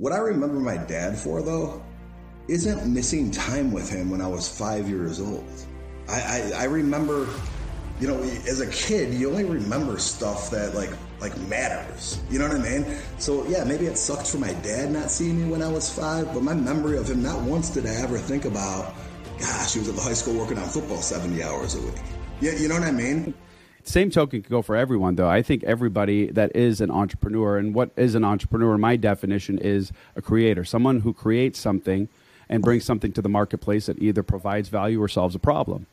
What I remember my dad for, though, isn't missing time with him when I was five years old. I, I, I remember, you know, as a kid, you only remember stuff that like like matters. You know what I mean? So yeah, maybe it sucked for my dad not seeing me when I was five, but my memory of him not once did I ever think about, gosh, he was at the high school working on football 70 hours a week. Yeah, you know what I mean? Same token could go for everyone, though. I think everybody that is an entrepreneur, and what is an entrepreneur, my definition is a creator, someone who creates something and brings something to the marketplace that either provides value or solves a problem.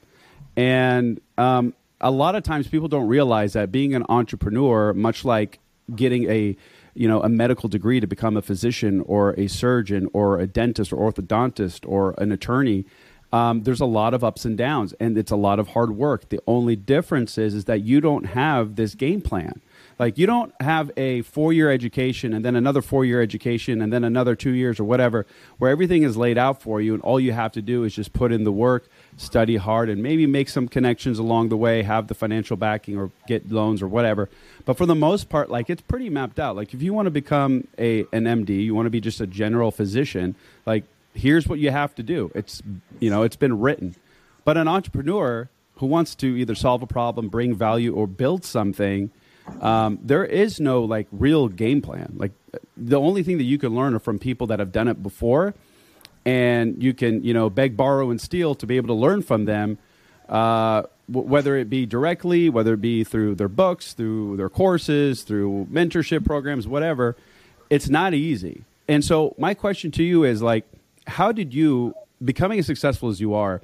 And um, a lot of times people don't realize that being an entrepreneur, much like getting a you know a medical degree to become a physician or a surgeon or a dentist or orthodontist or an attorney um, there's a lot of ups and downs and it's a lot of hard work. The only difference is, is that you don't have this game plan. Like you don't have a four year education and then another four year education and then another two years or whatever where everything is laid out for you and all you have to do is just put in the work study hard and maybe make some connections along the way have the financial backing or get loans or whatever. But for the most part like it's pretty mapped out. Like if you want to become a an md you want to be just a general physician like here's what you have to do. It's you know, it's been written. But an entrepreneur who wants to either solve a problem, bring value, or build something, um, there is no like real game plan. Like the only thing that you can learn are from people that have done it before, and you can you know beg, borrow, and steal to be able to learn from them. Uh, w- whether it be directly, whether it be through their books, through their courses, through mentorship programs, whatever, it's not easy. And so my question to you is like, how did you becoming as successful as you are?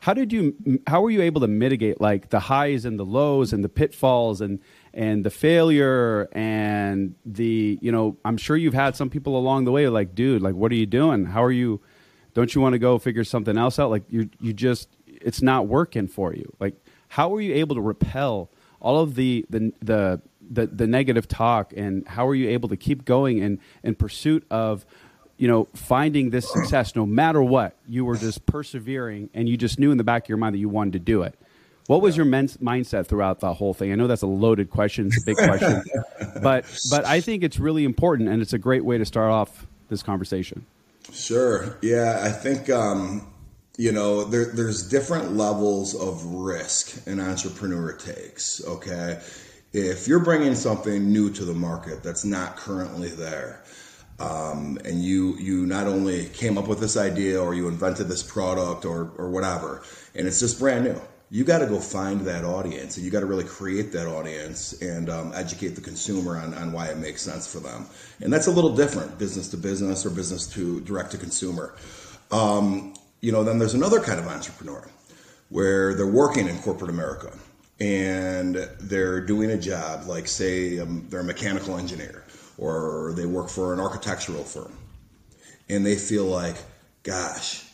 How did you? How were you able to mitigate like the highs and the lows and the pitfalls and and the failure and the you know? I'm sure you've had some people along the way like, dude, like, what are you doing? How are you? Don't you want to go figure something else out? Like you you just it's not working for you. Like how were you able to repel all of the the the the, the negative talk and how are you able to keep going in in pursuit of you know, finding this success no matter what, you were just persevering and you just knew in the back of your mind that you wanted to do it. What was your mindset throughout the whole thing? I know that's a loaded question, it's a big question, but but I think it's really important and it's a great way to start off this conversation. Sure. Yeah, I think um, you know there, there's different levels of risk an entrepreneur takes. Okay, if you're bringing something new to the market that's not currently there um, and you you not only came up with this idea or you invented this product or or whatever, and it's just brand new. You got to go find that audience, and you got to really create that audience and um, educate the consumer on, on why it makes sense for them. And that's a little different, business to business or business to direct to consumer. Um, you know, then there's another kind of entrepreneur where they're working in corporate America and they're doing a job, like say um, they're a mechanical engineer or they work for an architectural firm and they feel like, gosh,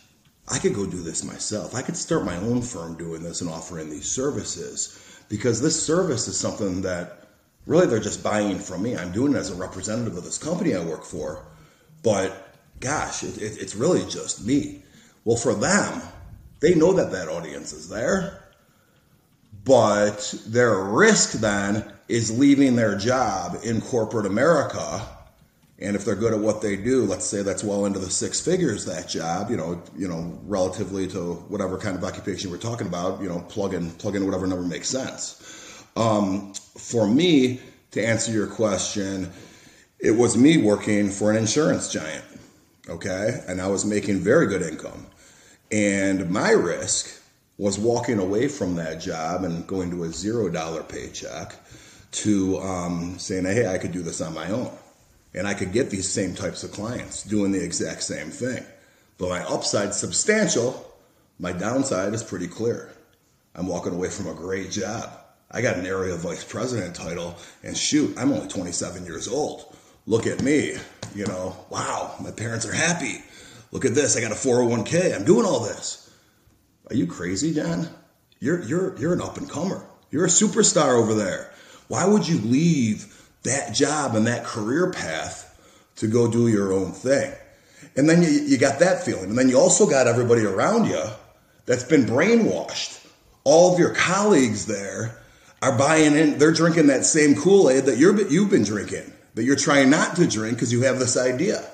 I could go do this myself. I could start my own firm doing this and offering these services because this service is something that really they're just buying from me. I'm doing it as a representative of this company I work for, but gosh, it, it, it's really just me. Well, for them, they know that that audience is there, but their risk then is leaving their job in corporate America. And if they're good at what they do, let's say that's well into the six figures, that job, you know, you know, relatively to whatever kind of occupation we're talking about, you know, plug in, plug in whatever number makes sense. Um, for me, to answer your question, it was me working for an insurance giant. Okay. And I was making very good income. And my risk was walking away from that job and going to a zero dollar paycheck to um, saying, hey, I could do this on my own. And I could get these same types of clients doing the exact same thing. But my upside substantial, my downside is pretty clear. I'm walking away from a great job. I got an area vice president title, and shoot, I'm only 27 years old. Look at me, you know, wow, my parents are happy. Look at this, I got a 401k, I'm doing all this. Are you crazy, John? You're, you're, you're an up and comer. You're a superstar over there. Why would you leave that job and that career path to go do your own thing? And then you, you got that feeling. And then you also got everybody around you that's been brainwashed. All of your colleagues there are buying in, they're drinking that same Kool Aid that you're, you've been drinking, that you're trying not to drink because you have this idea.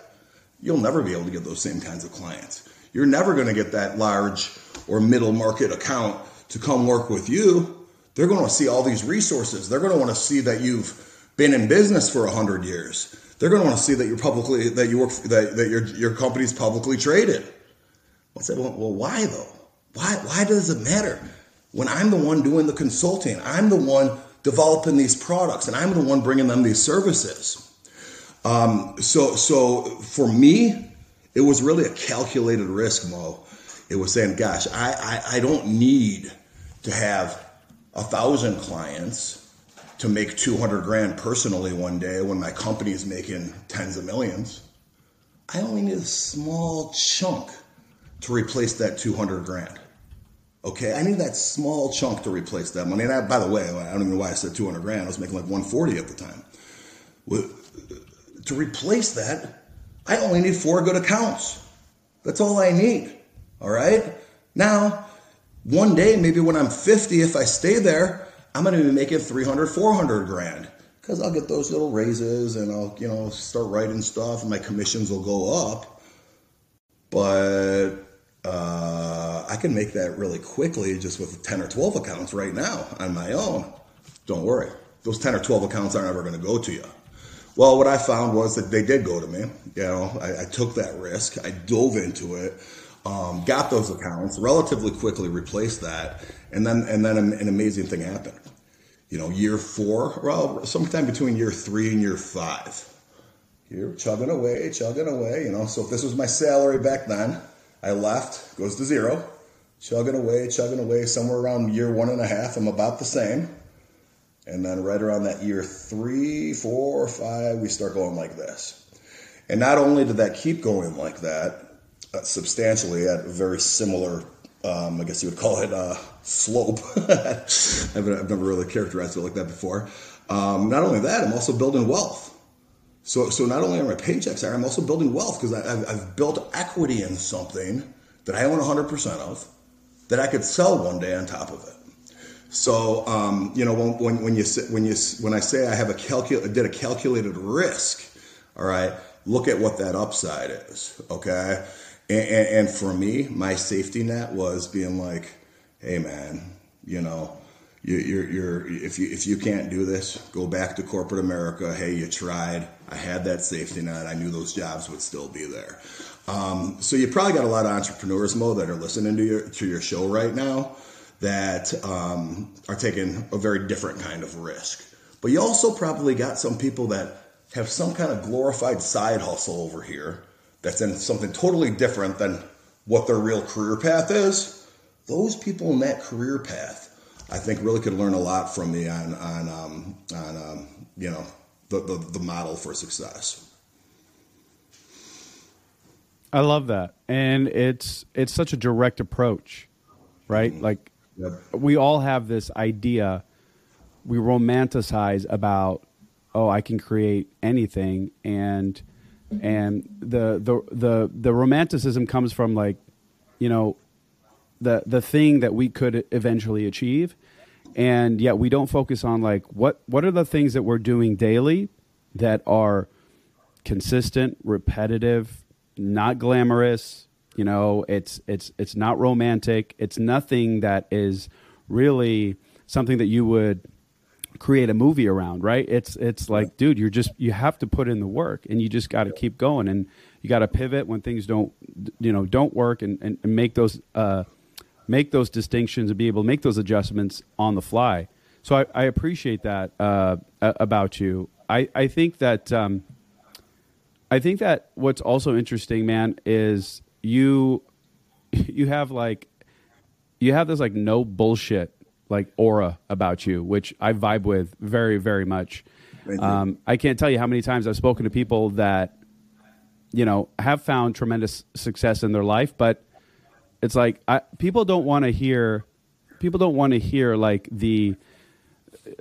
you'll never be able to get those same kinds of clients. You're never going to get that large or middle market account to come work with you. They're going to see all these resources. They're going to want to see that you've been in business for 100 years. They're going to want to see that you're publicly that you work that, that your your company's publicly traded. I said, well, well, why though? Why why does it matter? When I'm the one doing the consulting, I'm the one developing these products, and I'm the one bringing them these services. Um, so so for me, it was really a calculated risk, Mo. It was saying, gosh, I, I, I don't need to have a thousand clients to make 200 grand personally one day when my company is making tens of millions. I only need a small chunk to replace that 200 grand. Okay, I need that small chunk to replace that money. And I, by the way, I don't even know why I said 200 grand. I was making like 140 at the time. To replace that, I only need four good accounts. That's all I need. All right. Now, one day, maybe when I'm 50, if I stay there, I'm going to be making 300, 400 grand because I'll get those little raises and I'll, you know, start writing stuff and my commissions will go up. But uh, I can make that really quickly just with 10 or 12 accounts right now on my own. Don't worry. Those 10 or 12 accounts aren't ever going to go to you. Well, what I found was that they did go to me. You know, I, I took that risk. I dove into it, um, got those accounts, relatively quickly replaced that, and then and then an, an amazing thing happened you know, year four, well, sometime between year three and year five. You're chugging away, chugging away, you know. So if this was my salary back then, I left, goes to zero, chugging away, chugging away. Somewhere around year one and a half, I'm about the same. And then right around that year three, four, five, we start going like this. And not only did that keep going like that, substantially at a very similar um, I guess you would call it a slope. I've, never really characterized it like that before. Um, not only that, I'm also building wealth. So, so not only are my paychecks higher, I'm also building wealth because I've, I've built equity in something that I own 100% of that I could sell one day on top of it. So, um, you know, when, when, when, you when you when I say I have a calcul did a calculated risk, all right, look at what that upside is. Okay, and, and, and for me, my safety net was being like, hey man, you know, you, you're, you're, if you if you can't do this, go back to corporate America. Hey, you tried. I had that safety net. I knew those jobs would still be there. Um, so you probably got a lot of entrepreneurs, Mo, that are listening to your to your show right now that um, are taking a very different kind of risk. But you also probably got some people that have some kind of glorified side hustle over here that's in something totally different than what their real career path is, those people in that career path, I think, really could learn a lot from me on on um, on um, you know the, the the model for success. I love that, and it's it's such a direct approach, right? Mm-hmm. Like yep. we all have this idea, we romanticize about, oh, I can create anything, and and the the the the romanticism comes from like you know the the thing that we could eventually achieve. And yet we don't focus on like what what are the things that we're doing daily that are consistent repetitive not glamorous you know it's it's it's not romantic. It's nothing that is really something that you would create a movie around, right? It's it's like, dude, you're just you have to put in the work, and you just got to keep going, and you got to pivot when things don't, you know, don't work, and, and, and make those uh, make those distinctions and be able to make those adjustments on the fly. So I, I appreciate that uh, about you. I I think that um, I think that what's also interesting, man, is you you have like you have this like no bullshit like aura about you, which I vibe with very, very much. Um, I can't tell you how many times I've spoken to people that, you know, have found tremendous success in their life, but it's like I, people don't want to hear, people don't want to hear like the,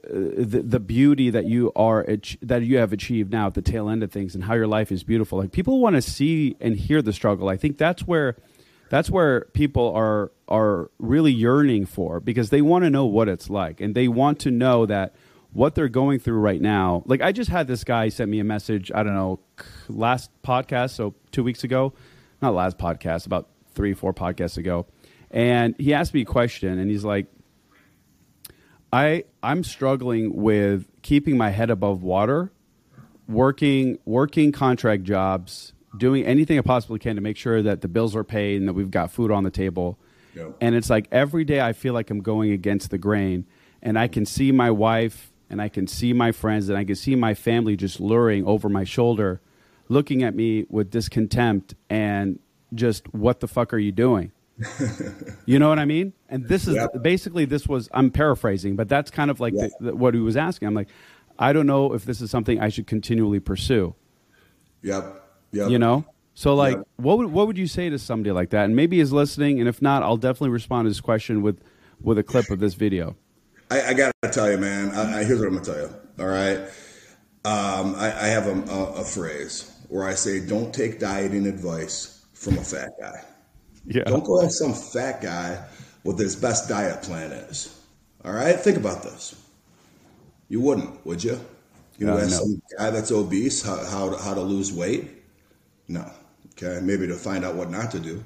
the, the beauty that you are that you have achieved now at the tail end of things and how your life is beautiful. Like people want to see and hear the struggle. I think that's where that's where people are are really yearning for because they want to know what it's like and they want to know that what they're going through right now. Like I just had this guy sent me a message. I don't know, last podcast, so two weeks ago, not last podcast, about three, four podcasts ago, and he asked me a question, and he's like, "I I'm struggling with keeping my head above water, working working contract jobs, doing anything I possibly can to make sure that the bills are paid and that we've got food on the table." And it's like every day I feel like I'm going against the grain, and I can see my wife and I can see my friends and I can see my family just luring over my shoulder, looking at me with discontempt and just, what the fuck are you doing? you know what I mean? And this is basically this was I'm paraphrasing, but that's kind of like Yeah. the, the, what he was asking. I'm like, I don't know if this is something I should continually pursue. Yep. Yep. You know? So like, Yep. what would what would you say to somebody like that? And maybe he's listening, and if not, I'll definitely respond to his question with with a clip of this video. I, I gotta tell you, man. I, I, here's what I'm gonna tell you. All right. Um, I, I have a, a, a phrase where I say, "Don't take dieting advice from a fat guy. Yeah. Don't go ask some fat guy what his best diet plan is." All right. Think about this. You wouldn't, would you? You know, Uh, ask no. some guy that's obese how, how to- how to lose weight. No. Okay. Maybe to find out what not to do.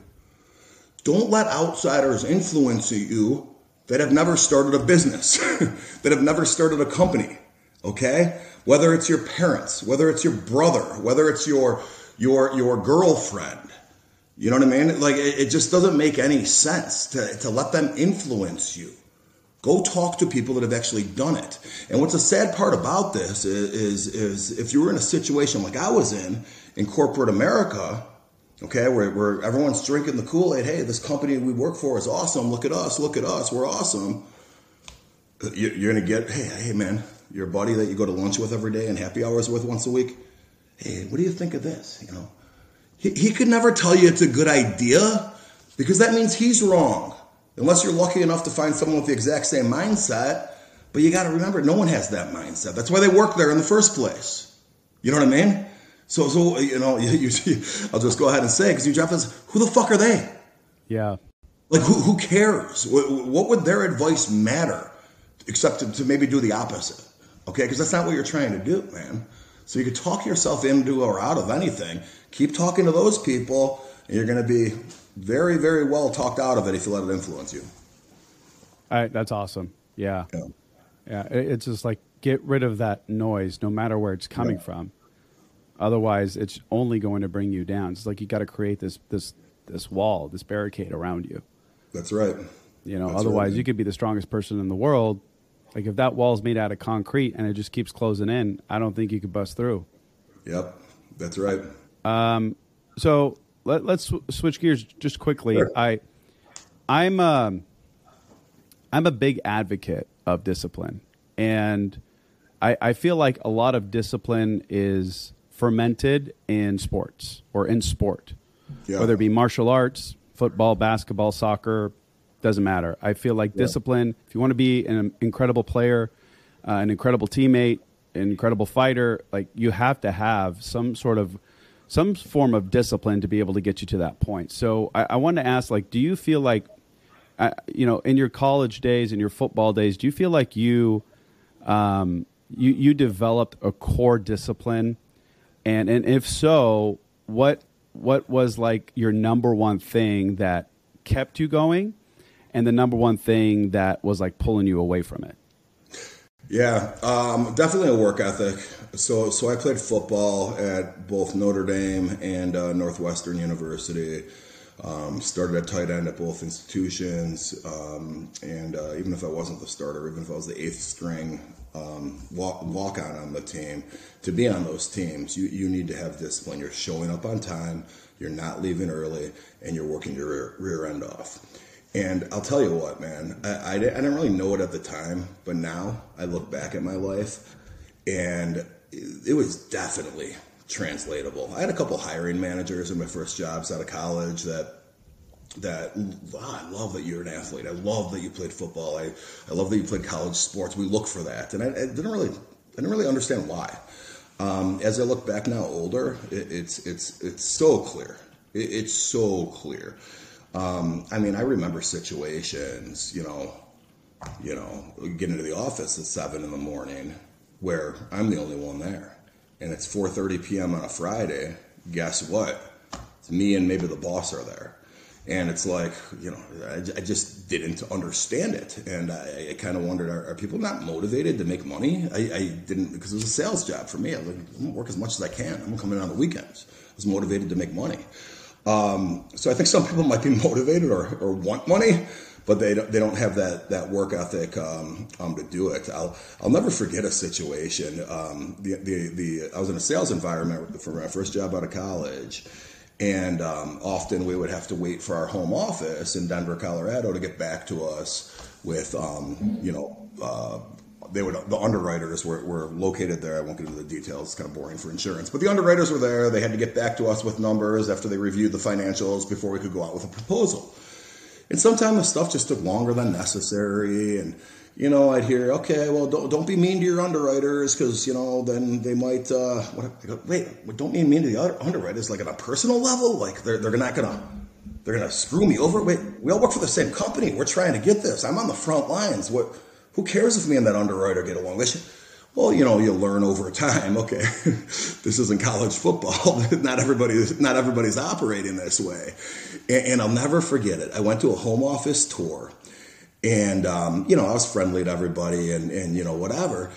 Don't let outsiders influence you that have never started a business, that have never started a company. Okay? Whether it's your parents, whether it's your brother, whether it's your your your girlfriend. You know what I mean? Like it, it just doesn't make any sense to, to let them influence you. Go talk to people that have actually done it. And what's the sad part about this is, is, is if you were in a situation like I was in in corporate America, okay, where, where everyone's drinking the Kool Aid, hey, this company we work for is awesome. Look at us, look at us, we're awesome. You- You're gonna get, hey, hey, man, your buddy that you go to lunch with every day and happy hours with once a week. Hey, what do you think of this? You know, he, he could never tell you it's a good idea because that means he's wrong. Unless you're lucky enough to find someone with the exact same mindset. But you got to remember, no one has that mindset. That's why they work there in the first place. You know what I mean? So, so you know, you, you, I'll just go ahead and say, because you drop this, who the fuck are they? Yeah. Like, who, who cares? What, what would their advice matter except to, to maybe do the opposite? Okay, because that's not what you're trying to do, man. So you could talk yourself into or out of anything. Keep talking to those people, and you're going to be very, very well talked out of it if you let it influence you. All right, that's awesome. Yeah. Yeah. Yeah. It's just like get rid of that noise no matter where it's coming Yeah. from. Otherwise, it's only going to bring you down. It's like you got to create this this this wall, this barricade around you. That's right. You know, That's otherwise right. you could be the strongest person in the world. Like if that wall's made out of concrete and it just keeps closing in, I don't think you could bust through. Yep. That's right. Um, So let, let's sw- switch gears just quickly. Sure. I, I'm, um, I'm a big advocate of discipline, and I, I feel like a lot of discipline is fermented in sports or in sport, Yeah. whether it be martial arts, football, basketball, soccer, doesn't matter. I feel like discipline. If you want to be an incredible player, uh, an incredible teammate, an incredible fighter, like you have to have some sort of some form of discipline to be able to get you to that point. So I, I wanted to ask, like, do you feel like, uh, you know, in your college days, in your football days, do you feel like you, um, you you developed a core discipline, and and if so, what what was like your number one thing that kept you going, and the number one thing that was like pulling you away from it? Yeah, um, definitely a work ethic. So, so I played football at both Notre Dame and uh, Northwestern University. Um, started at tight end at both institutions, um, and uh, even if I wasn't the starter, even if I was the eighth string um, walk, walk on on the team, to be on those teams, you, you need to have discipline. You're showing up on time, you're not leaving early, and you're working your rear, rear end off. And I'll tell you what, man, I, I, didn't really know it at the time, but now I look back at my life and it was definitely translatable. I had a couple hiring managers in my first jobs out of college that that "Wow, I love that you're an athlete. I love that you played football. I, I love that you played college sports. We look for that, and I, I didn't really I didn't really understand why. Um, as I look back now, older, it, it's it's it's so clear. It, it's so clear. Um, I mean, I remember situations, you know, you know, get into the office at seven in the morning, where I'm the only one there, and it's 4:30 p.m. on a Friday. Guess what? It's me and maybe the boss are there, and it's like you know, I, I just didn't understand it, and I, I kind of wondered: are, are, people not motivated to make money? I, I didn't because it was a sales job for me. I was like, I'm gonna work as much as I can. I'm gonna come in on the weekends. I was motivated to make money. Um, so I think some people might be motivated or, or want money, but they don't, they don't have that, that work ethic um, um, to do it. I'll, I'll never forget a situation. Um, the, the, the, I was in a sales environment for my first job out of college. And um, often we would have to wait for our home office in Denver, Colorado to get back to us with, um, you know, uh, they would the underwriters were, were located there. I won't get into the details; it's kind of boring for insurance. But the underwriters were there. They had to get back to us with numbers after they reviewed the financials before we could go out with a proposal. And sometimes the stuff just took longer than necessary. And you know, I'd hear, okay, well, don't don't be mean to your underwriters because you know then they might. Uh, what, wait, don't be mean to the other underwriters like on a personal level. Like they're they're not gonna they're gonna screw me over. Wait, we all work for the same company. We're trying to get this. I'm on the front lines. What who cares if me and that underwriter get along? well, you know, you'll learn over time. Okay, this isn't college football. not everybody's not everybody's operating this way, and, and, I'll never forget it. I went to a home office tour, and um, you know, I was friendly to everybody, and and you know, whatever.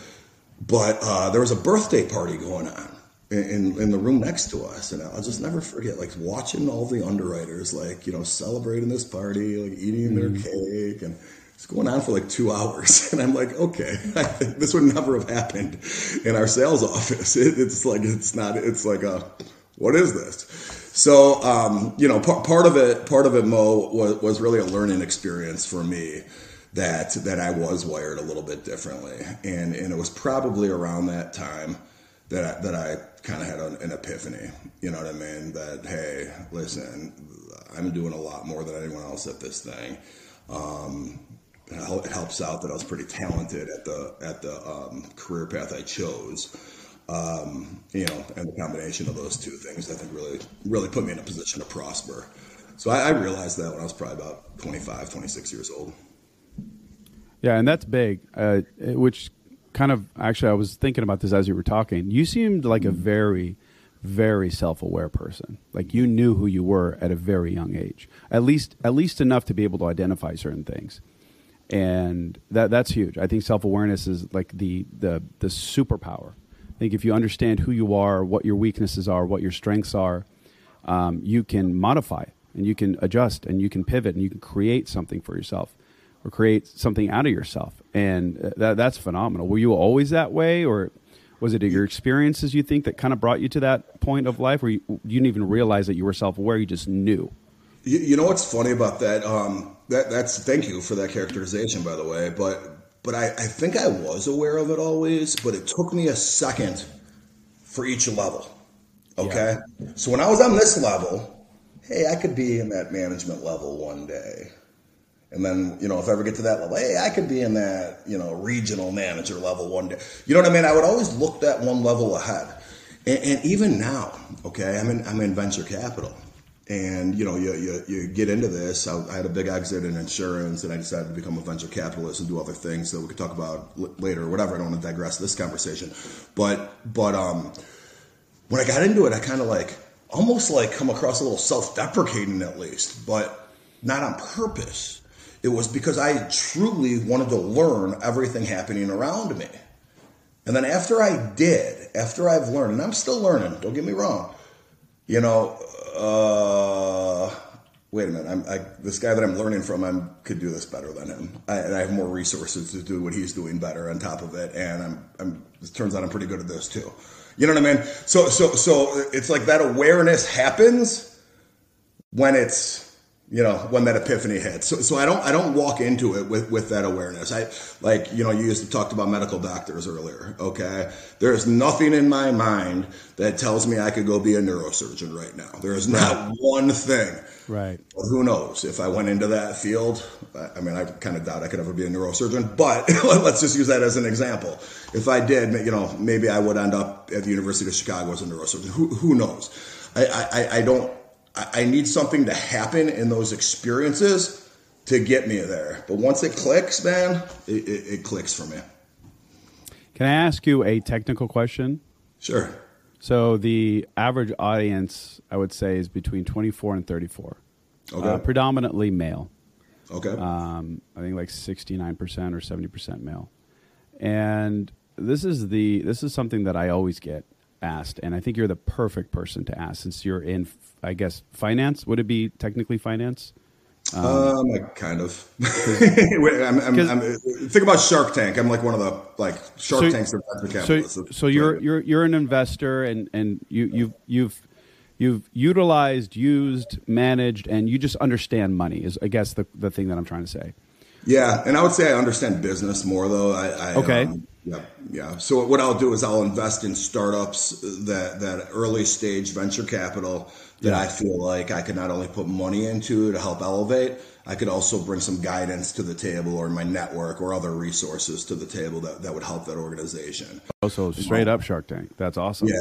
But uh, there was a birthday party going on in, in the room next to us, and I'll just never forget, like watching all the underwriters, like you know, celebrating this party, like eating their mm. cake, and it's going on for like two hours. And I'm like, okay, I think this would never have happened in our sales office. It, it's like, it's not, it's like a, what is this? So, um, you know, part, part of it, part of it, Mo, was, was really a learning experience for me that, that I was wired a little bit differently. And, and it was probably around that time that I, that I kind of had an, an epiphany, you know what I mean? That, hey, listen, I'm doing a lot more than anyone else at this thing. Um, it helps out that I was pretty talented at the at the um, career path I chose. Um, you know, and the combination of those two things, I think, really really put me in a position to prosper. So I, I realized that when I was probably about 25, 26 years old. Yeah, and that's big. Uh, which kind of actually, I was thinking about this as you were talking. You seemed like a very very self-aware person. Like you knew who you were at a very young age. At least at least enough to be able to identify certain things and that that's huge. I think self awareness is like the the the superpower. Think if you understand who you are, what your weaknesses are, what your strengths are, um, you can modify and you can adjust and you can pivot and you can create something for yourself or create something out of yourself. And uh, that that's phenomenal. Were you always that way, or was it your experiences you think that kind of brought you to that point of life where you, you didn't even realize that you were self aware? You just knew. You, you, know what's funny about that? Um, that that's thank you for that characterization, by the way. But but I, I think I was aware of it always, but it took me a second for each level. Okay, yeah. so when I was on this level, hey, I could be in that management level one day. And then, you know, if I ever get to that level, hey, I could be in that, you know, regional manager level one day. You know what I mean? I would always look that one level ahead. And, and even now, okay, I'm in, I'm in venture capital and you know you, you, you get into this. I, I, had a big exit in insurance and i decided to become a venture capitalist and do other things that we could talk about l- later or whatever. I don't want to digress this conversation. But but um, when i got into it i kind of like almost like come across a little self-deprecating at least but not on purpose. It was because i truly wanted to learn everything happening around me. And then after i did after i've learned and i'm still learning don't get me wrong you know uh, wait a minute, I'm, I, this guy that I'm learning from, I could do this better than him. I, and I have more resources to do what he's doing better on top of it. And I'm, I'm, it turns out I'm pretty good at this too. You know what I mean? So, so, so it's like that awareness happens when it's, you know, when that epiphany hits. So, so I don't, I don't walk into it with, with that awareness. I, like, you know, you used to talk about medical doctors earlier. Okay. There's nothing in my mind that tells me I could go be a neurosurgeon right now. There is not right. one thing. Right. Well, who knows if I went into that field? I mean, I kind of doubt I could ever be a neurosurgeon, but let's just use that as an example. If I did, you know, maybe I would end up at the University of Chicago as a neurosurgeon. Who, who knows? I, I, I don't, I need something to happen in those experiences to get me there. But once it clicks, man, it, it, it clicks for me. Can I ask you a technical question? Sure. So the average audience, I would say, is between 24 and 34. Okay. Uh, predominantly male. Okay. Um, I think like 69% or 70% male. And this is the this is something that I always get asked, and I think you're the perfect person to ask since you're in, I guess, finance. Would it be technically finance? Um, like kind of. I'm, I'm, I'm, think about Shark Tank. I'm like one of the like Shark So- Tanks of venture So, so you're you're you're an investor, and and you you've you've you've utilized, used, managed, and you just understand money. Is I guess the the thing that I'm trying to say. Yeah, and I would say I understand business more though. I, I Okay. Um, yeah, yeah. So what I'll do is I'll invest in startups that that early stage venture capital that Yeah. I feel like I could not only put money into to help elevate, I could also bring some guidance to the table or my network or other resources to the table that, that would help that organization. Oh, so um, straight up Shark Tank. That's awesome. Yeah.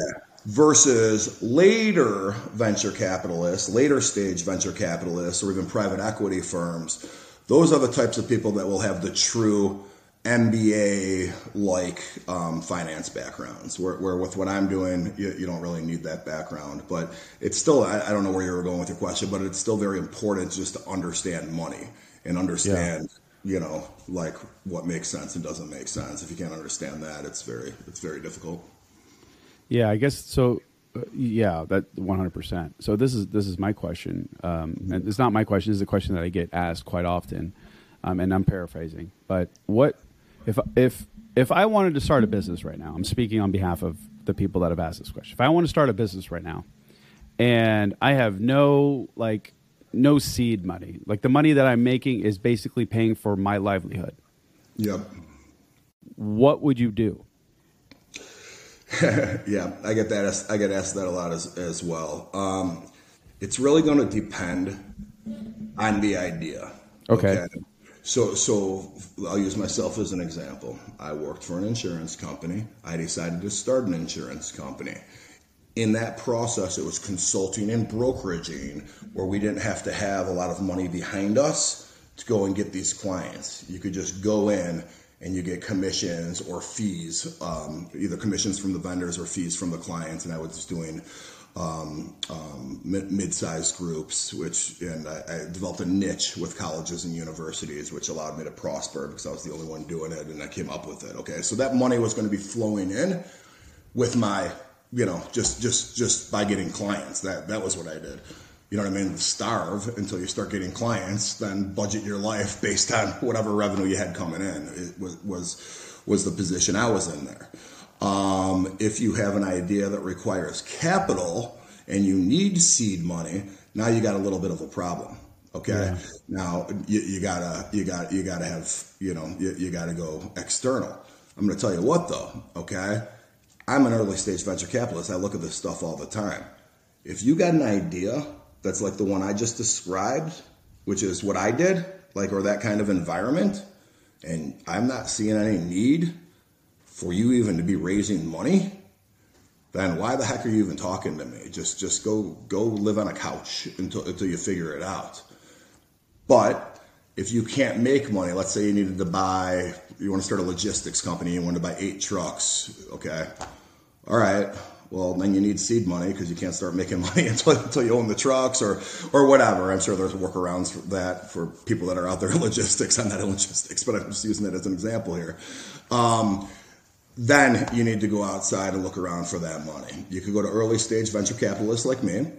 Versus later venture capitalists, later stage venture capitalists, or even private equity firms. Those are the types of people that will have the true MBA like um, finance backgrounds. Where, where with what I'm doing, you, you don't really need that background. But it's still, I, I don't know where you were going with your question, but it's still very important just to understand money and understand, you know, like what makes sense and doesn't make sense. If you can't understand that, it's very, it's very difficult. Yeah, I guess so. uh, Yeah, that 100. percent So this is this is my question, um, and it's not my question. It's a question that I get asked quite often, um, and I'm paraphrasing. But what if if if I wanted to start a business right now? I'm speaking on behalf of the people that have asked this question. If I want to start a business right now, and I have no like no seed money, like the money that I'm making is basically paying for my livelihood. Yep. What would you do? Yeah, I get that. I get asked that a lot as as well. Um, it's really going to depend on the idea. Okay. So so I'll use myself as an example. I worked for an insurance company. I decided to start an insurance company. In that process, it was consulting and brokeraging, where we didn't have to have a lot of money behind us to go and get these clients. You could just go in and you get commissions or fees, um, either commissions from the vendors or fees from the clients. And I was doing um, um, mid- mid-sized groups, which and I, I developed a niche with colleges and universities, which allowed me to prosper because I was the only one doing it, and I came up with it. Okay, so that money was going to be flowing in with my, you know, just just just by getting clients. That that was what I did. You know what I mean? Starve until you start getting clients, then budget your life based on whatever revenue you had coming in. It was was was the position I was in there. Um, if you have an idea that requires capital and you need seed money, now you got a little bit of a problem. Okay. Now you, you gotta you got you gotta have you know you, you gotta go external. I'm gonna tell you what though. Okay. I'm an early stage venture capitalist. I look at this stuff all the time. If you got an idea that's like the one I just described, which is what I did, like or that kind of environment, and I'm not seeing any need for you even to be raising money, then why the heck are you even talking to me? Just just go go live on a couch until until you figure it out. But if you can't make money, let's say you needed to buy, you want to start a logistics company, you want to buy eight trucks, okay? All right. Well, then you need seed money because you can't start making money until, until you own the trucks or or whatever. I'm sure there's workarounds for that for people that are out there in logistics. I'm not in logistics, but I'm just using that as an example here. Um, then you need to go outside and look around for that money. You could go to early stage venture capitalists like me.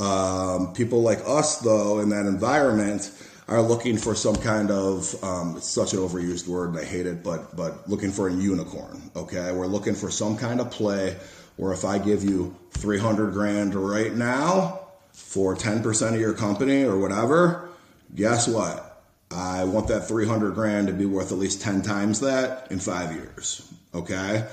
Um, people like us, though, in that environment, are looking for some kind of um, it's such an overused word and I hate it, but but looking for a unicorn. Okay, we're looking for some kind of play where if I give you three hundred grand right now for ten percent of your company or whatever, guess what? I want that 300 grand to be worth at least 10 times that in five years. Okay.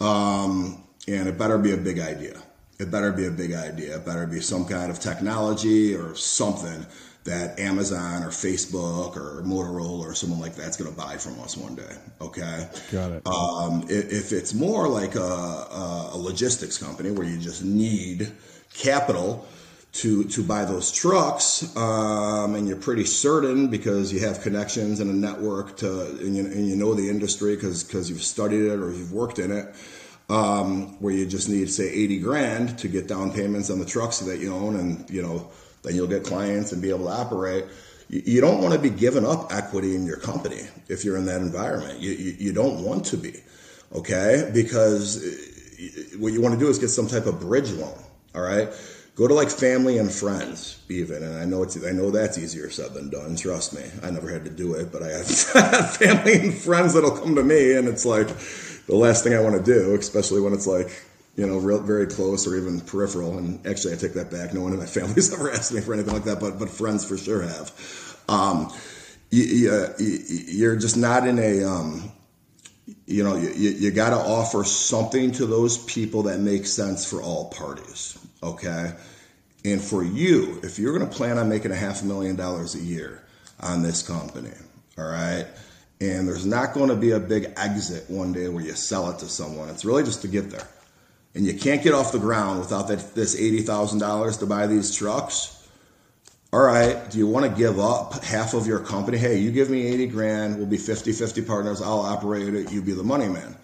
Um, and it better be a big idea. It better be a big idea. It better be some kind of technology or something that Amazon or Facebook or Motorola or someone like that's going to buy from us one day. Okay. Got it. Um, if, it's more like a, a logistics company where you just need capital, to to buy those trucks, um, and you're pretty certain because you have connections and a network to, and you, and you know the industry because because you've studied it or you've worked in it. Um, where you just need say 80 grand to get down payments on the trucks that you own, and you know then you'll get clients and be able to operate. You, you don't want to be giving up equity in your company if you're in that environment. You, you, you don't want to be, okay? Because uh, what you want to do is get some type of bridge loan. All right go to like family and friends even and i know it's i know that's easier said than done trust me. I never had to do it but i have family and friends that'll come to me and it's like the last thing i want to do especially when it's like you know real, very close or even peripheral and actually i take that back. No one in my family's ever asked me for anything like that but but friends for sure have. Um, you, you, are just not in a um, you know you, you got to offer something to those people that makes sense for all parties Okay. And for you, if you're going to plan on making a half a million dollars a year on this company, all right, and there's not going to be a big exit one day where you sell it to someone, it's really just to get there. And you can't get off the ground without that, this $80,000 to buy these trucks. All right, do you want to give up half of your company? Hey, you give me 80 grand, we'll be 50 50 partners, I'll operate it, you be the money man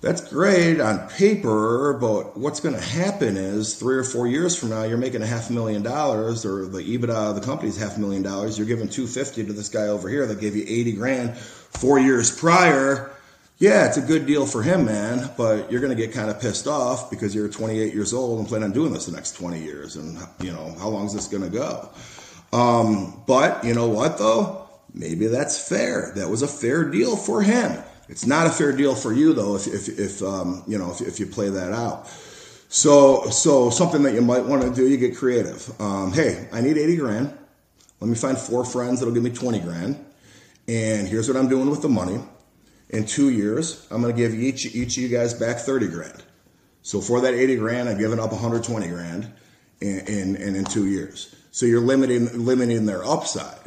that's great on paper, but what's going to happen is three or four years from now, you're making a half million dollars, or the EBITDA of the company's half a million dollars. You're giving 250 to this guy over here that gave you 80 grand four years prior. Yeah, it's a good deal for him, man, but you're going to get kind of pissed off because you're 28 years old and plan on doing this the next 20 years. And, you know, how long is this going to go? Um, but you know what, though? Maybe that's fair. That was a fair deal for him. It's not a fair deal for you though if if, if um, you know if, if you play that out. So so something that you might want to do, you get creative. Um, hey, I need eighty grand. Let me find four friends that'll give me twenty grand, and here's what I'm doing with the money. In two years, I'm going to give each each of you guys back thirty grand. So for that eighty grand, I've given up 120 grand in, in, in, in two years. So you're limiting limiting their upside.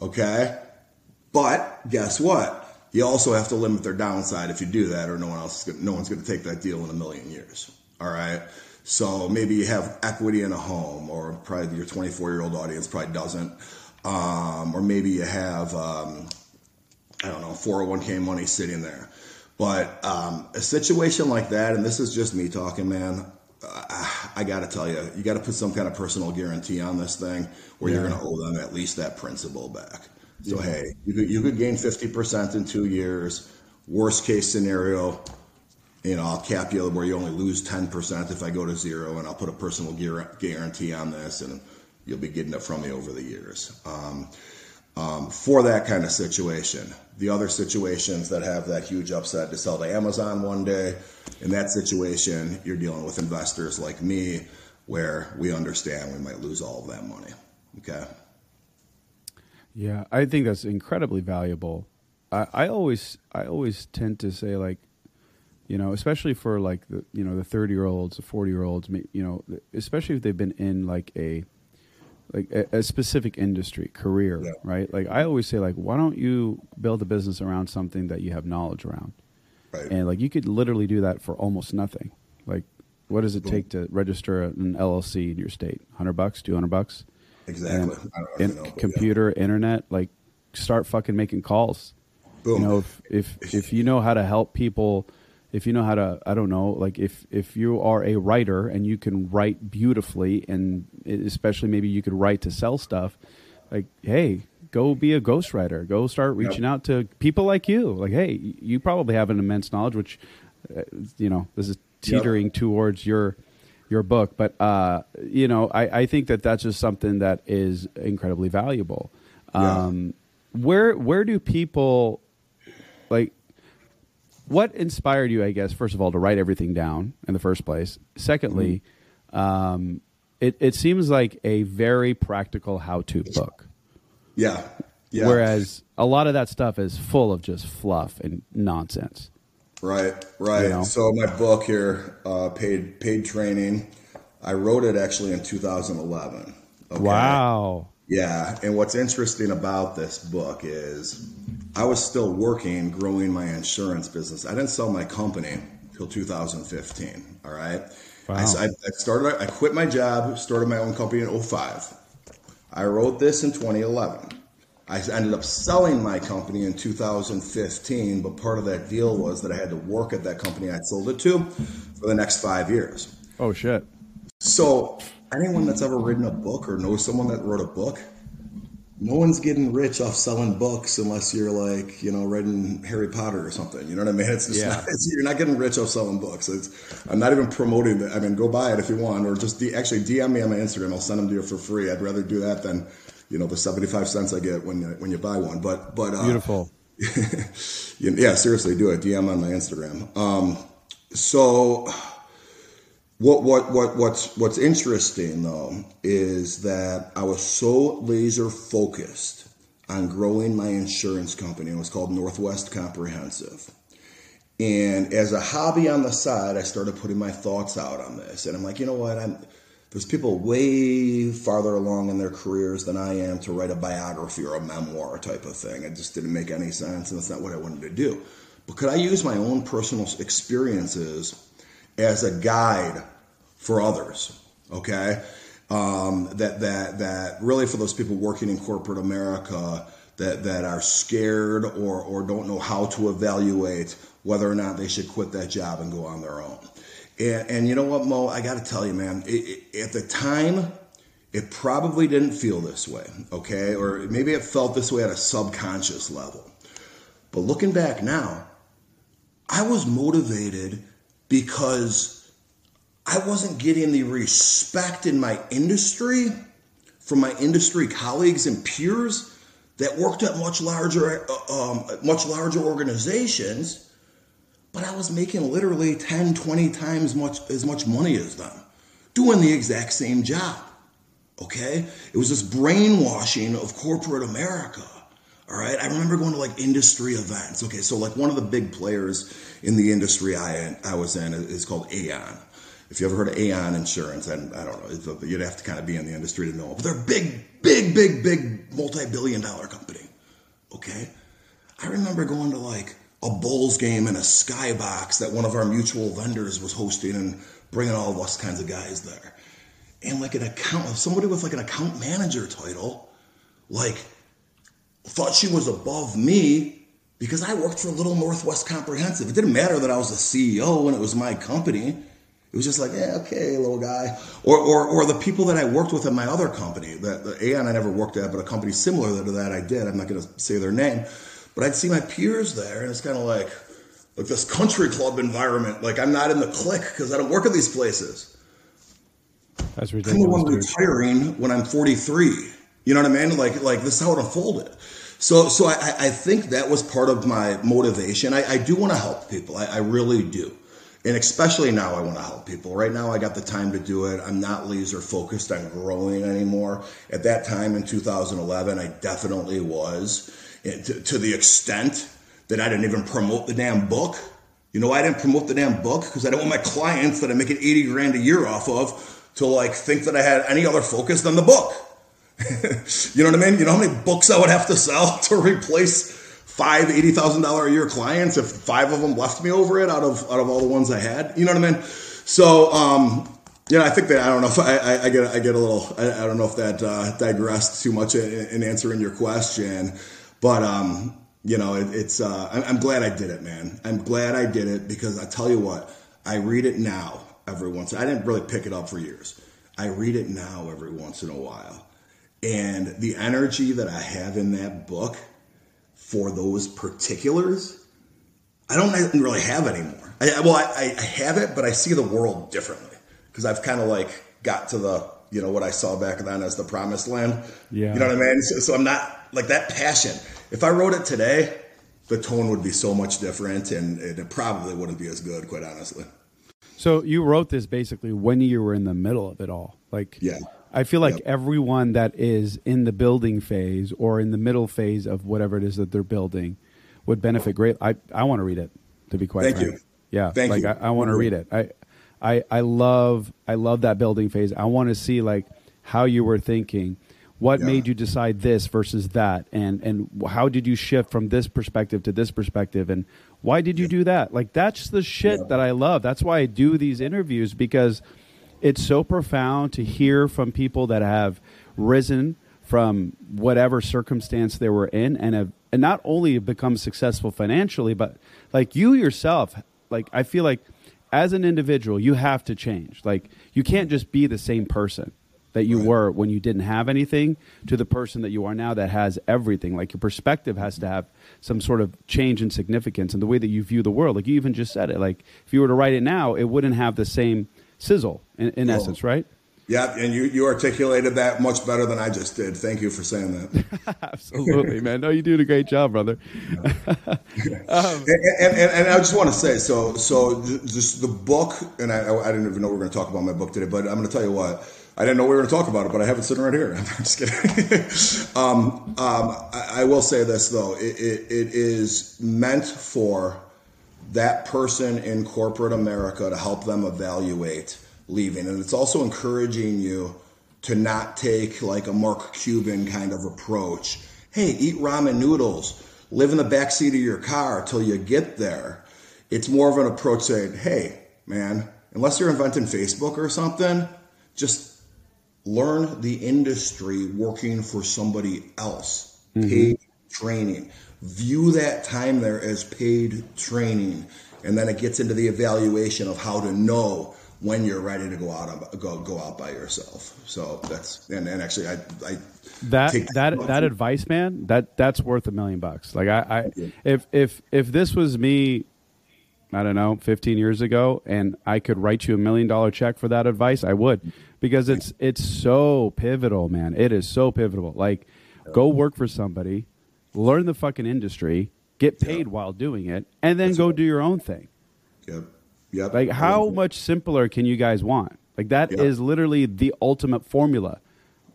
Okay, but guess what? You also have to limit their downside if you do that, or no one else, gonna, no one's going to take that deal in a million years. All right. So maybe you have equity in a home, or probably your 24 year old audience probably doesn't. Um, or maybe you have, um, I don't know, 401k money sitting there. But um, a situation like that, and this is just me talking, man. I got to tell you, you got to put some kind of personal guarantee on this thing where yeah. you're going to owe them at least that principal back. So yeah. hey, you could you could gain fifty percent in two years. Worst case scenario, you know, I'll cap you where you only lose ten percent if I go to zero, and I'll put a personal guarantee on this, and you'll be getting it from me over the years. Um, um, for that kind of situation. The other situations that have that huge upside to sell to Amazon one day, in that situation, you're dealing with investors like me, where we understand we might lose all of that money. Okay. Yeah, I think that's incredibly valuable. I, I always I always tend to say like, you know, especially for like the you know the thirty year olds, the forty year olds, you know, especially if they've been in like a like a, a specific industry career, yeah. right? Like I always say, like, why don't you build a business around something that you have knowledge around? Right. And like you could literally do that for almost nothing. Like, what does it take to register an LLC in your state? Hundred bucks, two hundred bucks. Exactly. And, know, computer, yeah. internet, like start fucking making calls. Boom. You know, if, if if you know how to help people, if you know how to, I don't know, like if if you are a writer and you can write beautifully, and especially maybe you could write to sell stuff, like hey, go be a ghostwriter. Go start reaching yep. out to people like you. Like hey, you probably have an immense knowledge, which uh, you know this is teetering yep. towards your your book. But uh, you know, I, I think that that's just something that is incredibly valuable. Yeah. Um, where where do people like? What inspired you? I guess first of all to write everything down in the first place. Secondly, mm-hmm. um, it it seems like a very practical how to book. Yeah. Yeah. Whereas a lot of that stuff is full of just fluff and nonsense. Right, right. You know? So my book here, uh, paid paid training. I wrote it actually in 2011. Okay? Wow. Yeah, and what's interesting about this book is I was still working, growing my insurance business. I didn't sell my company till 2015. All right, Wow. I, I, started. I quit my job, started my own company in 05. I wrote this in 2011. I ended up selling my company in 2015, but part of that deal was that I had to work at that company I sold it to for the next five years. Oh shit! So anyone that's ever written a book or knows someone that wrote a book, no one's getting rich off selling books unless you're like, you know, writing Harry Potter or something. You know what I mean? It's just yeah. not, it's, you're not getting rich off selling books. It's, I'm not even promoting that. I mean, go buy it if you want, or just de- actually DM me on my Instagram. I'll send them to you for free. I'd rather do that than, you know, the 75 cents I get when, when you buy one. But, but, uh, beautiful. yeah, seriously, do it. DM on my Instagram. Um, so, what what what what's what's interesting though is that I was so laser focused on growing my insurance company. It was called Northwest Comprehensive. And as a hobby on the side, I started putting my thoughts out on this. And I'm like, you know what? I'm there's people way farther along in their careers than I am to write a biography or a memoir type of thing. It just didn't make any sense, and that's not what I wanted to do. But could I use my own personal experiences as a guide for others. Okay, um, that that that really for those people working in corporate America that that are scared or or don't know how to evaluate whether or not they should quit that job and go on their own. And, and you know what, Mo? I got to tell you, man. It, it, at the time, it probably didn't feel this way. Okay, or maybe it felt this way at a subconscious level. But looking back now, I was motivated because I wasn't getting the respect in my industry from my industry colleagues and peers that worked at much larger, uh, um, much larger organizations, but I was making literally 10, 20 times much, as much money as them, doing the exact same job. Okay? It was this brainwashing of corporate America. All right. I remember going to like industry events. Okay. So, like, one of the big players in the industry I, I was in is called Aon if you ever heard of Aon Insurance, and I don't know, you'd have to kind of be in the industry to know, but they're big, big, big, big multi-billion dollar company. Okay, I remember going to like a Bulls game in a skybox that one of our mutual vendors was hosting and bringing all of us kinds of guys there, and like an account, somebody with like an account manager title, like thought she was above me because I worked for Little Northwest Comprehensive. It didn't matter that I was the CEO and it was my company. It was just like, yeah, okay, little guy. Or, or, or the people that I worked with at my other company, that the Aon I never worked at, but a company similar to that I did. I'm not going to say their name, but I'd see my peers there, and it's kind of like, like this country club environment. Like I'm not in the clique because I don't work at these places. That's ridiculous. I'm the one retiring when I'm 43. You know what I mean? Like, like this is how it unfolded. So, so I, I think that was part of my motivation. I, I do want to help people. I, I really do. And especially now, I want to help people. Right now, I got the time to do it. I'm not laser focused on growing anymore. At that time in 2011, I definitely was to, to the extent that I didn't even promote the damn book. You know, I didn't promote the damn book because I don't want my clients that I'm making 80 grand a year off of to like think that I had any other focus than the book. you know what I mean? You know how many books I would have to sell to replace five eighty thousand dollar a year clients if five of them left me over it out of out of all the ones I had. You know what I mean? So um, you know, I think that I don't know if I, I, I get I get a little I, I don't know if that uh, digressed too much in, in, answering your question, but um, you know, it, it's uh, I'm, glad I did it, man. I'm glad I did it because I tell you what, I read it now every once. I didn't really pick it up for years. I read it now every once in a while, and the energy that I have in that book for those particulars, I don't really have anymore. I, well, I, I have it, but I see the world differently because I've kind of like got to the you know what I saw back then as the promised land. Yeah, you know what I mean. So, so I'm not like that passion. If I wrote it today, the tone would be so much different, and it probably wouldn't be as good, quite honestly. So you wrote this basically when you were in the middle of it all, like yeah. I feel like yep. everyone that is in the building phase or in the middle phase of whatever it is that they're building would benefit great. I, I want to read it to be quite Thank frank. you. Yeah. Thank like you. I, I want to read it. I, I, I love, I love that building phase. I want to see like how you were thinking what Yeah. made you decide this versus that? And and how did you shift from this perspective to this perspective? And why did you do that? Like that's the shit Yeah. that i love. That's why i do these interviews because it's so profound to hear from people that have risen from whatever circumstance they were in and have and not only have become successful financially but like you yourself like i feel like as an individual you have to change. Like you can't just be the same person that you Right. were when you didn't have anything to the person that you are now that has everything. Like your perspective has to have some sort of change in significance and the way that you view the world. Like you even just said it. Like if you were to write it now, it wouldn't have the same sizzle in, in essence, right? Yeah, and you, you articulated that much better than I just did. Thank you for saying that. Absolutely, man. No, you're doing a great job, brother. Um, and, and, and, and I just want to say, so so just the book, and I, I didn't even know we were going to talk about my book today, but I'm going to tell you what. I didn't know we were going to talk about it, but I have it sitting right here. I'm just kidding. um, um, I, I will say this though: it, it, it is meant for that person in corporate America to help them evaluate leaving, and it's also encouraging you to not take like a Mark Cuban kind of approach. Hey, eat ramen noodles, live in the back seat of your car till you get there. It's more of an approach saying, hey, man, unless you're inventing Facebook or something, just learn the industry working for somebody else. Mm-hmm. Paid training. View that time there as paid training. And then it gets into the evaluation of how to know when you're ready to go out on, go go out by yourself. So that's and, and actually I I that take that that advice man that that's worth a million bucks like i, I if if if this was me i don't know 15 years ago and i could write you a million dollar check for that advice i would. Because it's it's so pivotal man. It is so pivotal. Like go work for somebody learn the fucking industry get paid while doing it and then go do your own thing. Yep. Yep. like how much simpler can you guys want? Like that is Yeah. literally the ultimate formula.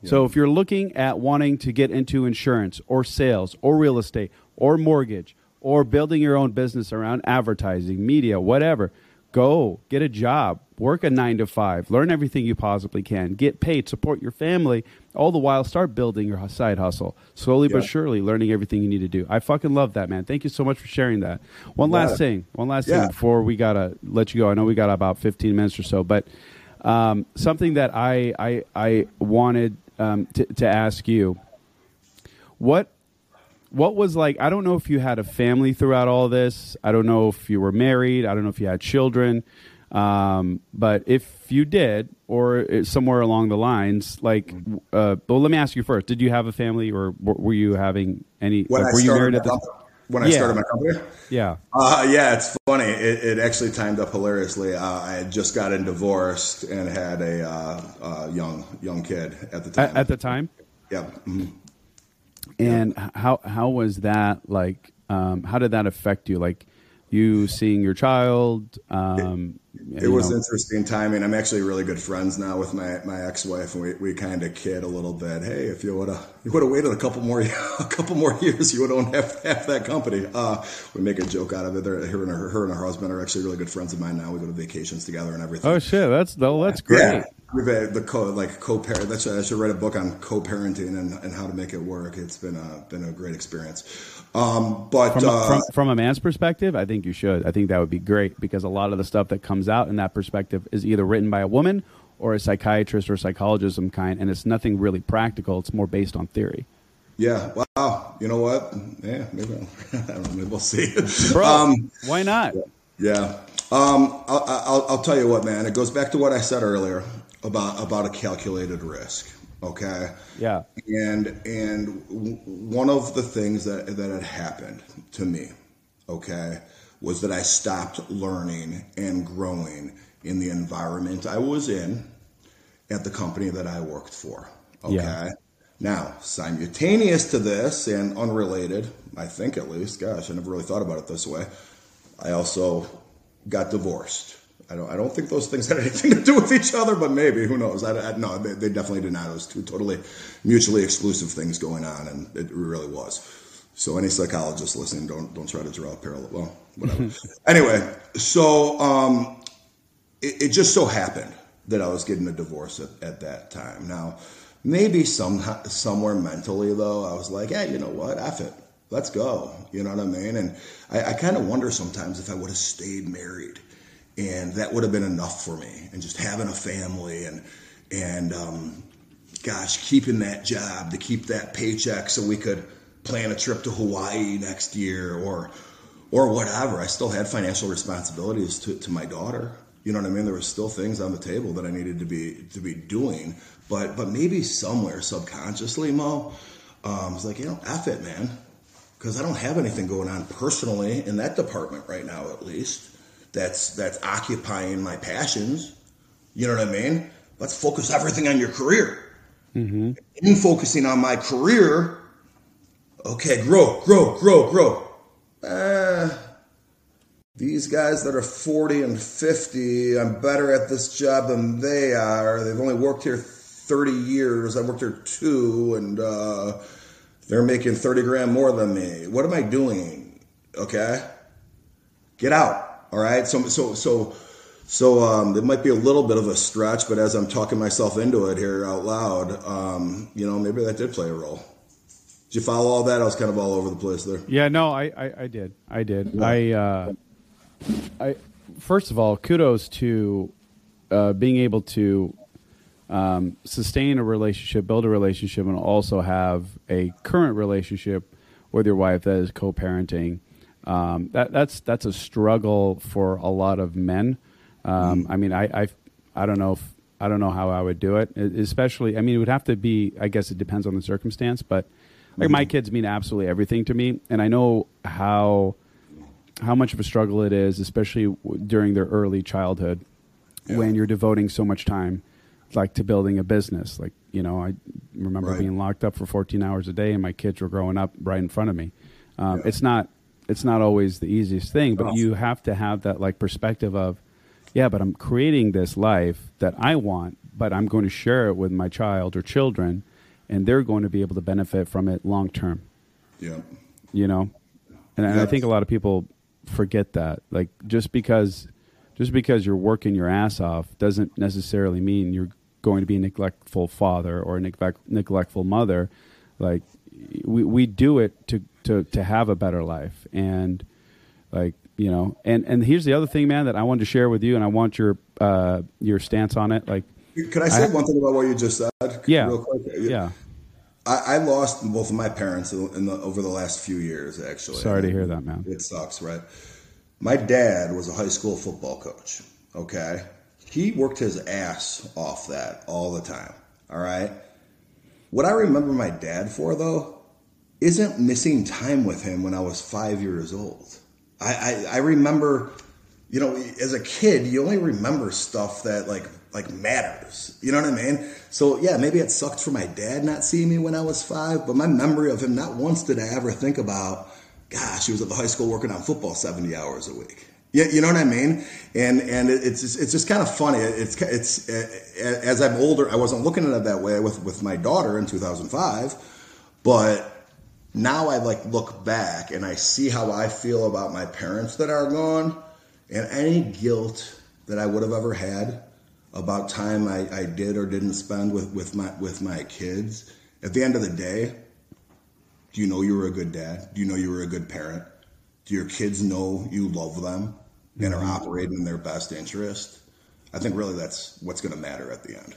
So if you're looking at wanting to get into insurance or sales or real estate or mortgage or building your own business around advertising, media, whatever, go get a job, work a 9 to 5, learn everything you possibly can, get paid, support your family, all the while start building your side hustle. Slowly but surely learning everything you need to do. I fucking love that, man. Thank you so much for sharing that. One last thing, one last Yeah. thing before we got to let you go. I know we got about 15 minutes or so, but um, something that I I, I wanted um, to, to ask you what what was like I don't know if you had a family throughout all this. I don't know if you were married. I don't know if you had children. Um, but if you did, or somewhere along the lines, like, uh, well, let me ask you first: Did you have a family, or were you having any? when like, were you married at the? company, when I Yeah. started my company. Yeah. Uh, yeah, it's funny. It, it actually timed up hilariously. Uh, I had just gotten divorced and had a uh, uh, young young kid at the time. At, at the time. yeah, mhm. And h- how how was that like? Um, how did that affect you? Like you seeing your child? Um, it you was know- interesting timing. I'm actually really good friends now with my, my ex wife, and we, we kind of kid a little bit. Hey, if you would have you would have waited a couple more a couple more years, you would own half half that company. Uh, we make a joke out of it. They're, her and her, her and her husband are actually really good friends of mine now. We go to vacations together and everything. oh shit! That's no, that's great. Yeah, we've had the co like co-parent. That's I should write a book on co-parenting and, and how to make it work. It's been a been a great experience. Um, but From, a- uh, from, from a man's perspective, I think you should. I think that would be great because a lot of the stuff that comes out in that perspective is either written by a woman or a psychiatrist or psychologist of some kind, and it's nothing really practical. It's more based on theory. yeah, wow. You know what? Yeah, maybe I'll, I don't know. Maybe we'll see. Bro, Um, why not? Yeah. Um, I'll, I'll, I'll tell you what, man. It goes back to what I said earlier about about a calculated risk. Okay. Yeah. And and one of the things that that had happened to me, okay, was that I stopped learning and growing in the environment I was in at the company that I worked for. Okay. Yeah. Now, simultaneous to this and unrelated, I think at least, gosh, I never really thought about it this way. I also got divorced. I don't, I don't think those things had anything to do with each other, but maybe, who knows? I, I, no, they, they definitely did not. It was two totally mutually exclusive things going on, and it really was. So, any psychologists listening, don't don't try to draw a parallel. Well, whatever. anyway, so um, it, it just so happened that I was getting a divorce at, at that time. Now, maybe some somewhere mentally though, I was like, yeah, you know what, F it, let's go. You know what I mean? And I, I kind of wonder sometimes if I would have stayed married, and that would have been enough for me, and just having a family and and um, gosh, keeping that job to keep that paycheck so we could plan a trip to Hawaii next year or or whatever. I still had financial responsibilities to, to my daughter. You know what I mean? There were still things on the table that I needed to be to be doing, but but maybe somewhere subconsciously, Mo, um, was like, you know, F it, man, because I don't have anything going on personally in that department right now, at least. That's that's occupying my passions. You know what I mean? Let's focus everything on your career. Mm-hmm. In focusing on my career, okay, grow, grow, grow, grow. Uh, these guys that are 40 and 50, I'm better at this job than they are. They've only worked here 30 years. I've worked here two, and uh, they're making 30 grand more than me. What am I doing? Okay, get out. All right. So so so so um, it might be a little bit of a stretch, but as I'm talking myself into it here out loud, um, you know, maybe that did play a role. Did you follow all that? I was kind of all over the place there. Yeah, no, I, I, I did. I did. Yeah. I, uh, I, first of all, kudos to uh, being able to um, sustain a relationship, build a relationship, and also have a current relationship with your wife that is co-parenting. Um, that that's that's a struggle for a lot of men. Um, mm. I mean, I, I I don't know if I don't know how I would do it. Especially, I mean, it would have to be. I guess it depends on the circumstance, but like my kids mean absolutely everything to me, and I know how how much of a struggle it is, especially during their early childhood, yeah. when you're devoting so much time, like to building a business. Like you know, I remember right. being locked up for 14 hours a day, and my kids were growing up right in front of me. Um, yeah. It's not it's not always the easiest thing, but awesome. you have to have that like perspective of, yeah, but I'm creating this life that I want, but I'm going to share it with my child or children and they're going to be able to benefit from it long term. Yeah. You know, and, and I think a lot of people forget that. Like just because just because you're working your ass off doesn't necessarily mean you're going to be a neglectful father or a neglect, neglectful mother. Like we we do it to to to have a better life and like you know and and here's the other thing man that I wanted to share with you and I want your uh your stance on it like can I say I, one thing about what you just said? Yeah. Real quick? Yeah. I, I lost both of my parents in the, over the last few years, actually. Sorry to hear that, man. It sucks, right? My dad was a high school football coach, okay? He worked his ass off that all the time, all right? What I remember my dad for, though, isn't missing time with him when I was five years old. I, I, I remember, you know, as a kid, you only remember stuff that, like, like matters. You know what I mean? So yeah, maybe it sucked for my dad not seeing me when I was five, but my memory of him, not once did I ever think about, gosh, he was at the high school working on football 70 hours a week. Yeah, you know what I mean? And and it's just, it's just kind of funny. It's it's as I'm older, I wasn't looking at it that way with with my daughter in 2005, but now I like look back and I see how I feel about my parents that are gone, and any guilt that I would have ever had about time I, I did or didn't spend with, with my with my kids. At the end of the day, do you know you were a good dad? Do you know you were a good parent? Do your kids know you love them and are mm-hmm. operating in their best interest? I think really that's what's going to matter at the end.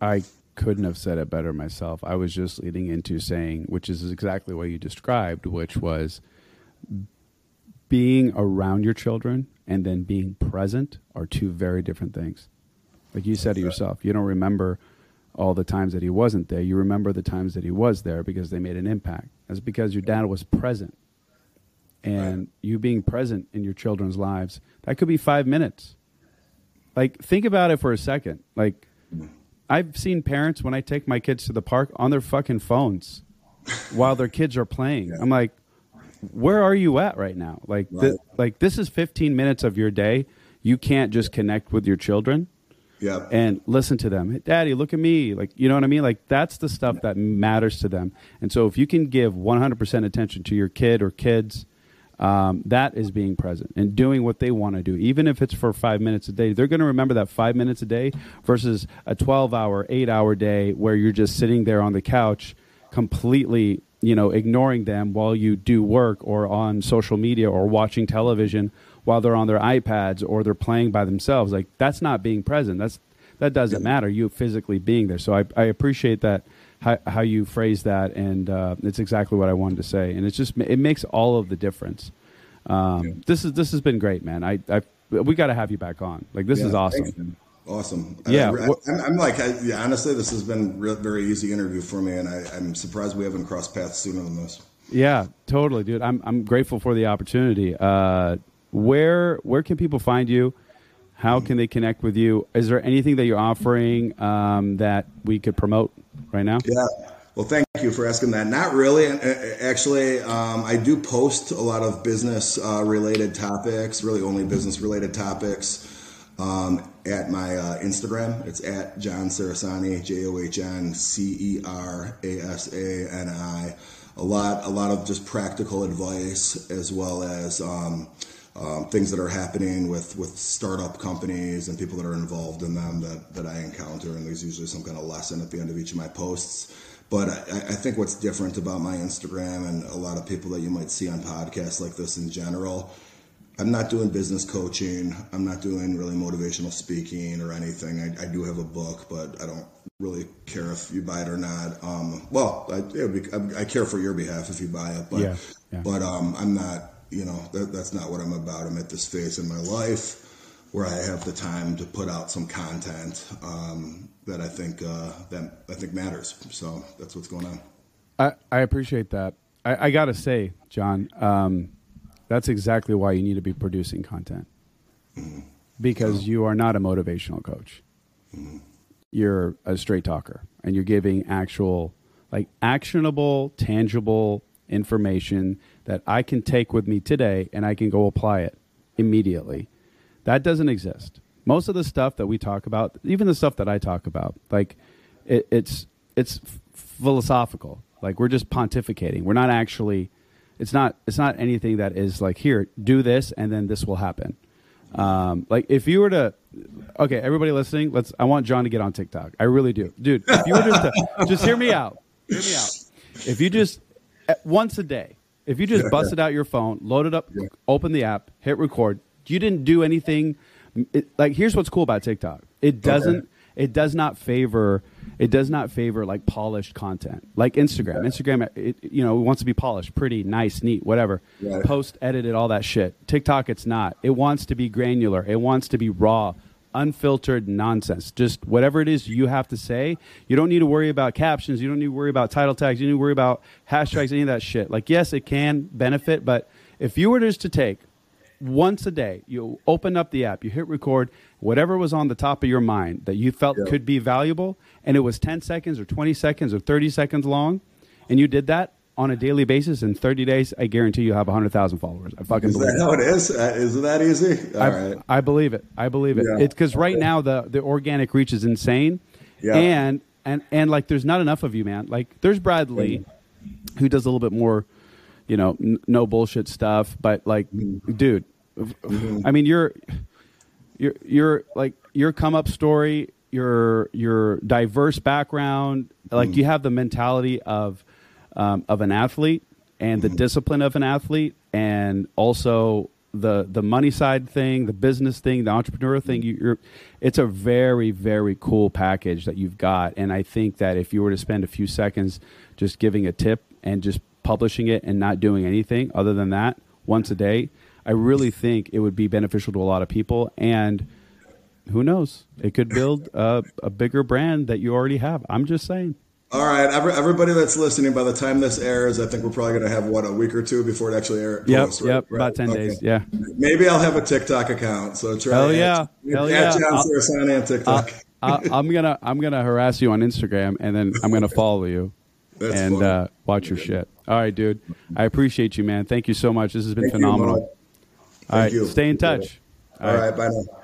I couldn't have said it better myself. I was just leading into saying, which is exactly what you described, which was being around your children and then being present are two very different things. Like you said to yourself, you don't remember all the times that he wasn't there. You remember the times that he was there because they made an impact. That's because your dad was present. And right. you being present in your children's lives, that could be five minutes. Like, think about it for a second. Like, I've seen parents when I take my kids to the park on their fucking phones while their kids are playing. Yeah. I'm like, where are you at right now? Like, right. Th- like this is 15 minutes of your day. You can't just connect with your children yeah. And listen to them. Hey, Daddy, look at me. Like, you know what I mean? Like, that's the stuff that matters to them. And so, if you can give 100% attention to your kid or kids, Um, that is being present and doing what they want to do, even if it's for five minutes a day. They're going to remember that five minutes a day versus a 12 hour, eight hour day where you're just sitting there on the couch completely, you know, ignoring them while you do work or on social media or watching television while they're on their iPads or they're playing by themselves. Like that's not being present. That's that doesn't matter. You physically being there. So I, I appreciate that how, how you phrase that, and uh, it's exactly what I wanted to say. And it's just it makes all of the difference. Um, yeah. This is this has been great, man. I, I we got to have you back on. Like this yeah, is awesome. Awesome. Yeah, I, am like, I, yeah, honestly, this has been very easy interview for me, and I, I'm surprised we haven't crossed paths sooner than this. Yeah, totally, dude. I'm I'm grateful for the opportunity. Uh, where where can people find you? How can they connect with you? Is there anything that you're offering um, that we could promote right now? Yeah. Well, thank you for asking that. Not really. Actually, um, I do post a lot of business uh, related topics, really only business related topics um, at my uh, Instagram. It's at John Cerasani, J O H N C E R A S A N I. A lot, a lot of just practical advice as well as um, um, things that are happening with, with startup companies and people that are involved in them that, that I encounter. And there's usually some kind of lesson at the end of each of my posts. But I, I think what's different about my Instagram and a lot of people that you might see on podcasts like this in general, I'm not doing business coaching. I'm not doing really motivational speaking or anything. I, I do have a book, but I don't really care if you buy it or not. Um, well, I, be, I, I, care for your behalf if you buy it, but, yeah, yeah. but um, I'm not you know that, that's not what i'm about i'm at this phase in my life where i have the time to put out some content um, that i think uh, that i think matters so that's what's going on i, I appreciate that i, I gotta say john um, that's exactly why you need to be producing content mm-hmm. because oh. you are not a motivational coach mm-hmm. you're a straight talker and you're giving actual like actionable tangible information that I can take with me today and I can go apply it immediately. That doesn't exist. Most of the stuff that we talk about, even the stuff that I talk about, like it, it's it's philosophical. Like we're just pontificating. We're not actually. It's not. It's not anything that is like here. Do this, and then this will happen. Um, like if you were to, okay, everybody listening, let's. I want John to get on TikTok. I really do, dude. If you were just to, just hear me out, hear me out. If you just once a day, if you just busted out your phone, loaded up, yeah. open the app, hit record, you didn't do anything. It, like here's what's cool about TikTok. It doesn't. Okay. It does not favor. It does not favor like polished content, like Instagram. Yeah. Instagram, it, you know, wants to be polished, pretty, nice, neat, whatever. Post, edited, all that shit. TikTok, it's not. It wants to be granular. It wants to be raw unfiltered nonsense. Just whatever it is you have to say. You don't need to worry about captions. You don't need to worry about title tags. You don't need to worry about hashtags, any of that shit. Like, yes, it can benefit, but if you were just to take once a day, you open up the app, you hit record, whatever was on the top of your mind that you felt yeah. could be valuable, and it was 10 seconds or 20 seconds or 30 seconds long, and you did that, on a daily basis in 30 days, I guarantee you have 100,000 followers. I fucking is believe that it. how it is? Uh, is it that easy? All I, right. I believe it. I believe it. Yeah. It's because right okay. now the, the organic reach is insane. Yeah. And, and, and like, there's not enough of you, man. Like, there's Bradley mm-hmm. who does a little bit more, you know, n- no bullshit stuff. But like, mm-hmm. dude, mm-hmm. I mean, you're, you're, you're like, your come up story, your, your diverse background, like, mm. you have the mentality of, um, of an athlete and the mm-hmm. discipline of an athlete, and also the the money side thing, the business thing, the entrepreneur thing. You, it's a very very cool package that you've got, and I think that if you were to spend a few seconds just giving a tip and just publishing it and not doing anything other than that once a day, I really think it would be beneficial to a lot of people and. Who knows? It could build a, a bigger brand that you already have. I'm just saying. All right, every, everybody that's listening, by the time this airs, I think we're probably going to have what a week or two before it actually airs. Yep, right? yep, right? about ten okay. days. Yeah, maybe I'll have a TikTok account. So try. Hell yeah, at, hell at yeah. John Cerasani on TikTok. I, am gonna I'm gonna harass you on Instagram, and then I'm gonna follow you That's and uh, watch your shit. All right, dude. I appreciate you, man. Thank you so much. This has been Thank phenomenal. You, All right, you. stay in touch. All, All right. right, bye now.